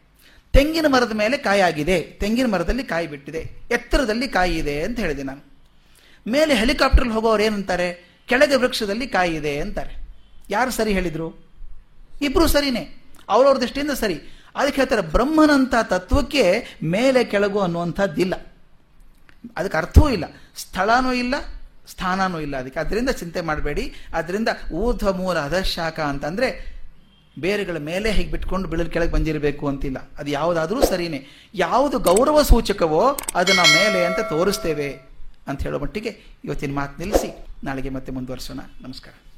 ತೆಂಗಿನ ಮರದ ಮೇಲೆ ಕಾಯಾಗಿದೆ ತೆಂಗಿನ ಮರದಲ್ಲಿ ಕಾಯಿ ಬಿಟ್ಟಿದೆ. ಎತ್ತರದಲ್ಲಿ ಕಾಯಿ ಇದೆ ಅಂತ ಹೇಳಿದೆ ನಾನು. ಮೇಲೆ ಹೆಲಿಕಾಪ್ಟರ್ ಹೋಗೋರು ಏನಂತಾರೆ? ಕೆಳಗೆ ವೃಕ್ಷದಲ್ಲಿ ಕಾಯಿ ಇದೆ ಅಂತಾರೆ. ಯಾರು ಸರಿ ಹೇಳಿದರು? ಇಬ್ಬರು ಸರಿನೇ. ಅವ್ರವ್ರ ದೃಷ್ಟಿಯಿಂದ ಸರಿ. ಅದಕ್ಕೆ ಹೇಳ್ತಾರೆ, ಬ್ರಹ್ಮನಂತ ತತ್ವಕ್ಕೆ ಮೇಲೆ ಕೆಳಗು ಅನ್ನುವಂಥದ್ದಿಲ್ಲ. ಅದಕ್ಕೆ ಅರ್ಥವೂ ಇಲ್ಲ. ಸ್ಥಳನೂ ಇಲ್ಲ ಸ್ಥಾನನೂ ಇಲ್ಲ ಅದಕ್ಕೆ. ಅದರಿಂದ ಚಿಂತೆ ಮಾಡಬೇಡಿ. ಅದರಿಂದ ಊರ್ಧ್ವ ಮೂಲ ಅಧಶಾಖ ಅಂತಂದರೆ ಬೇರೆಗಳ ಮೇಲೆ ಹೇಗೆ ಬಿಟ್ಕೊಂಡು ಬೆಳಲು ಕೆಳಗೆ ಬಂದಿರಬೇಕು ಅಂತಿಲ್ಲ. ಅದು ಯಾವುದಾದ್ರೂ ಸರಿನೇ. ಯಾವುದು ಗೌರವ ಸೂಚಕವೋ ಅದನ್ನು ಮೇಲೆ ಅಂತ ತೋರಿಸ್ತೇವೆ ಅಂತ ಹೇಳೋ ಮಟ್ಟಿಗೆ ಇವತ್ತಿನ ಮಾತು ನಿಲ್ಲಿಸಿ. ನಾಳೆಗೆ ಮತ್ತೆ ಮುಂದುವರಿಸೋಣ. ನಮಸ್ಕಾರ.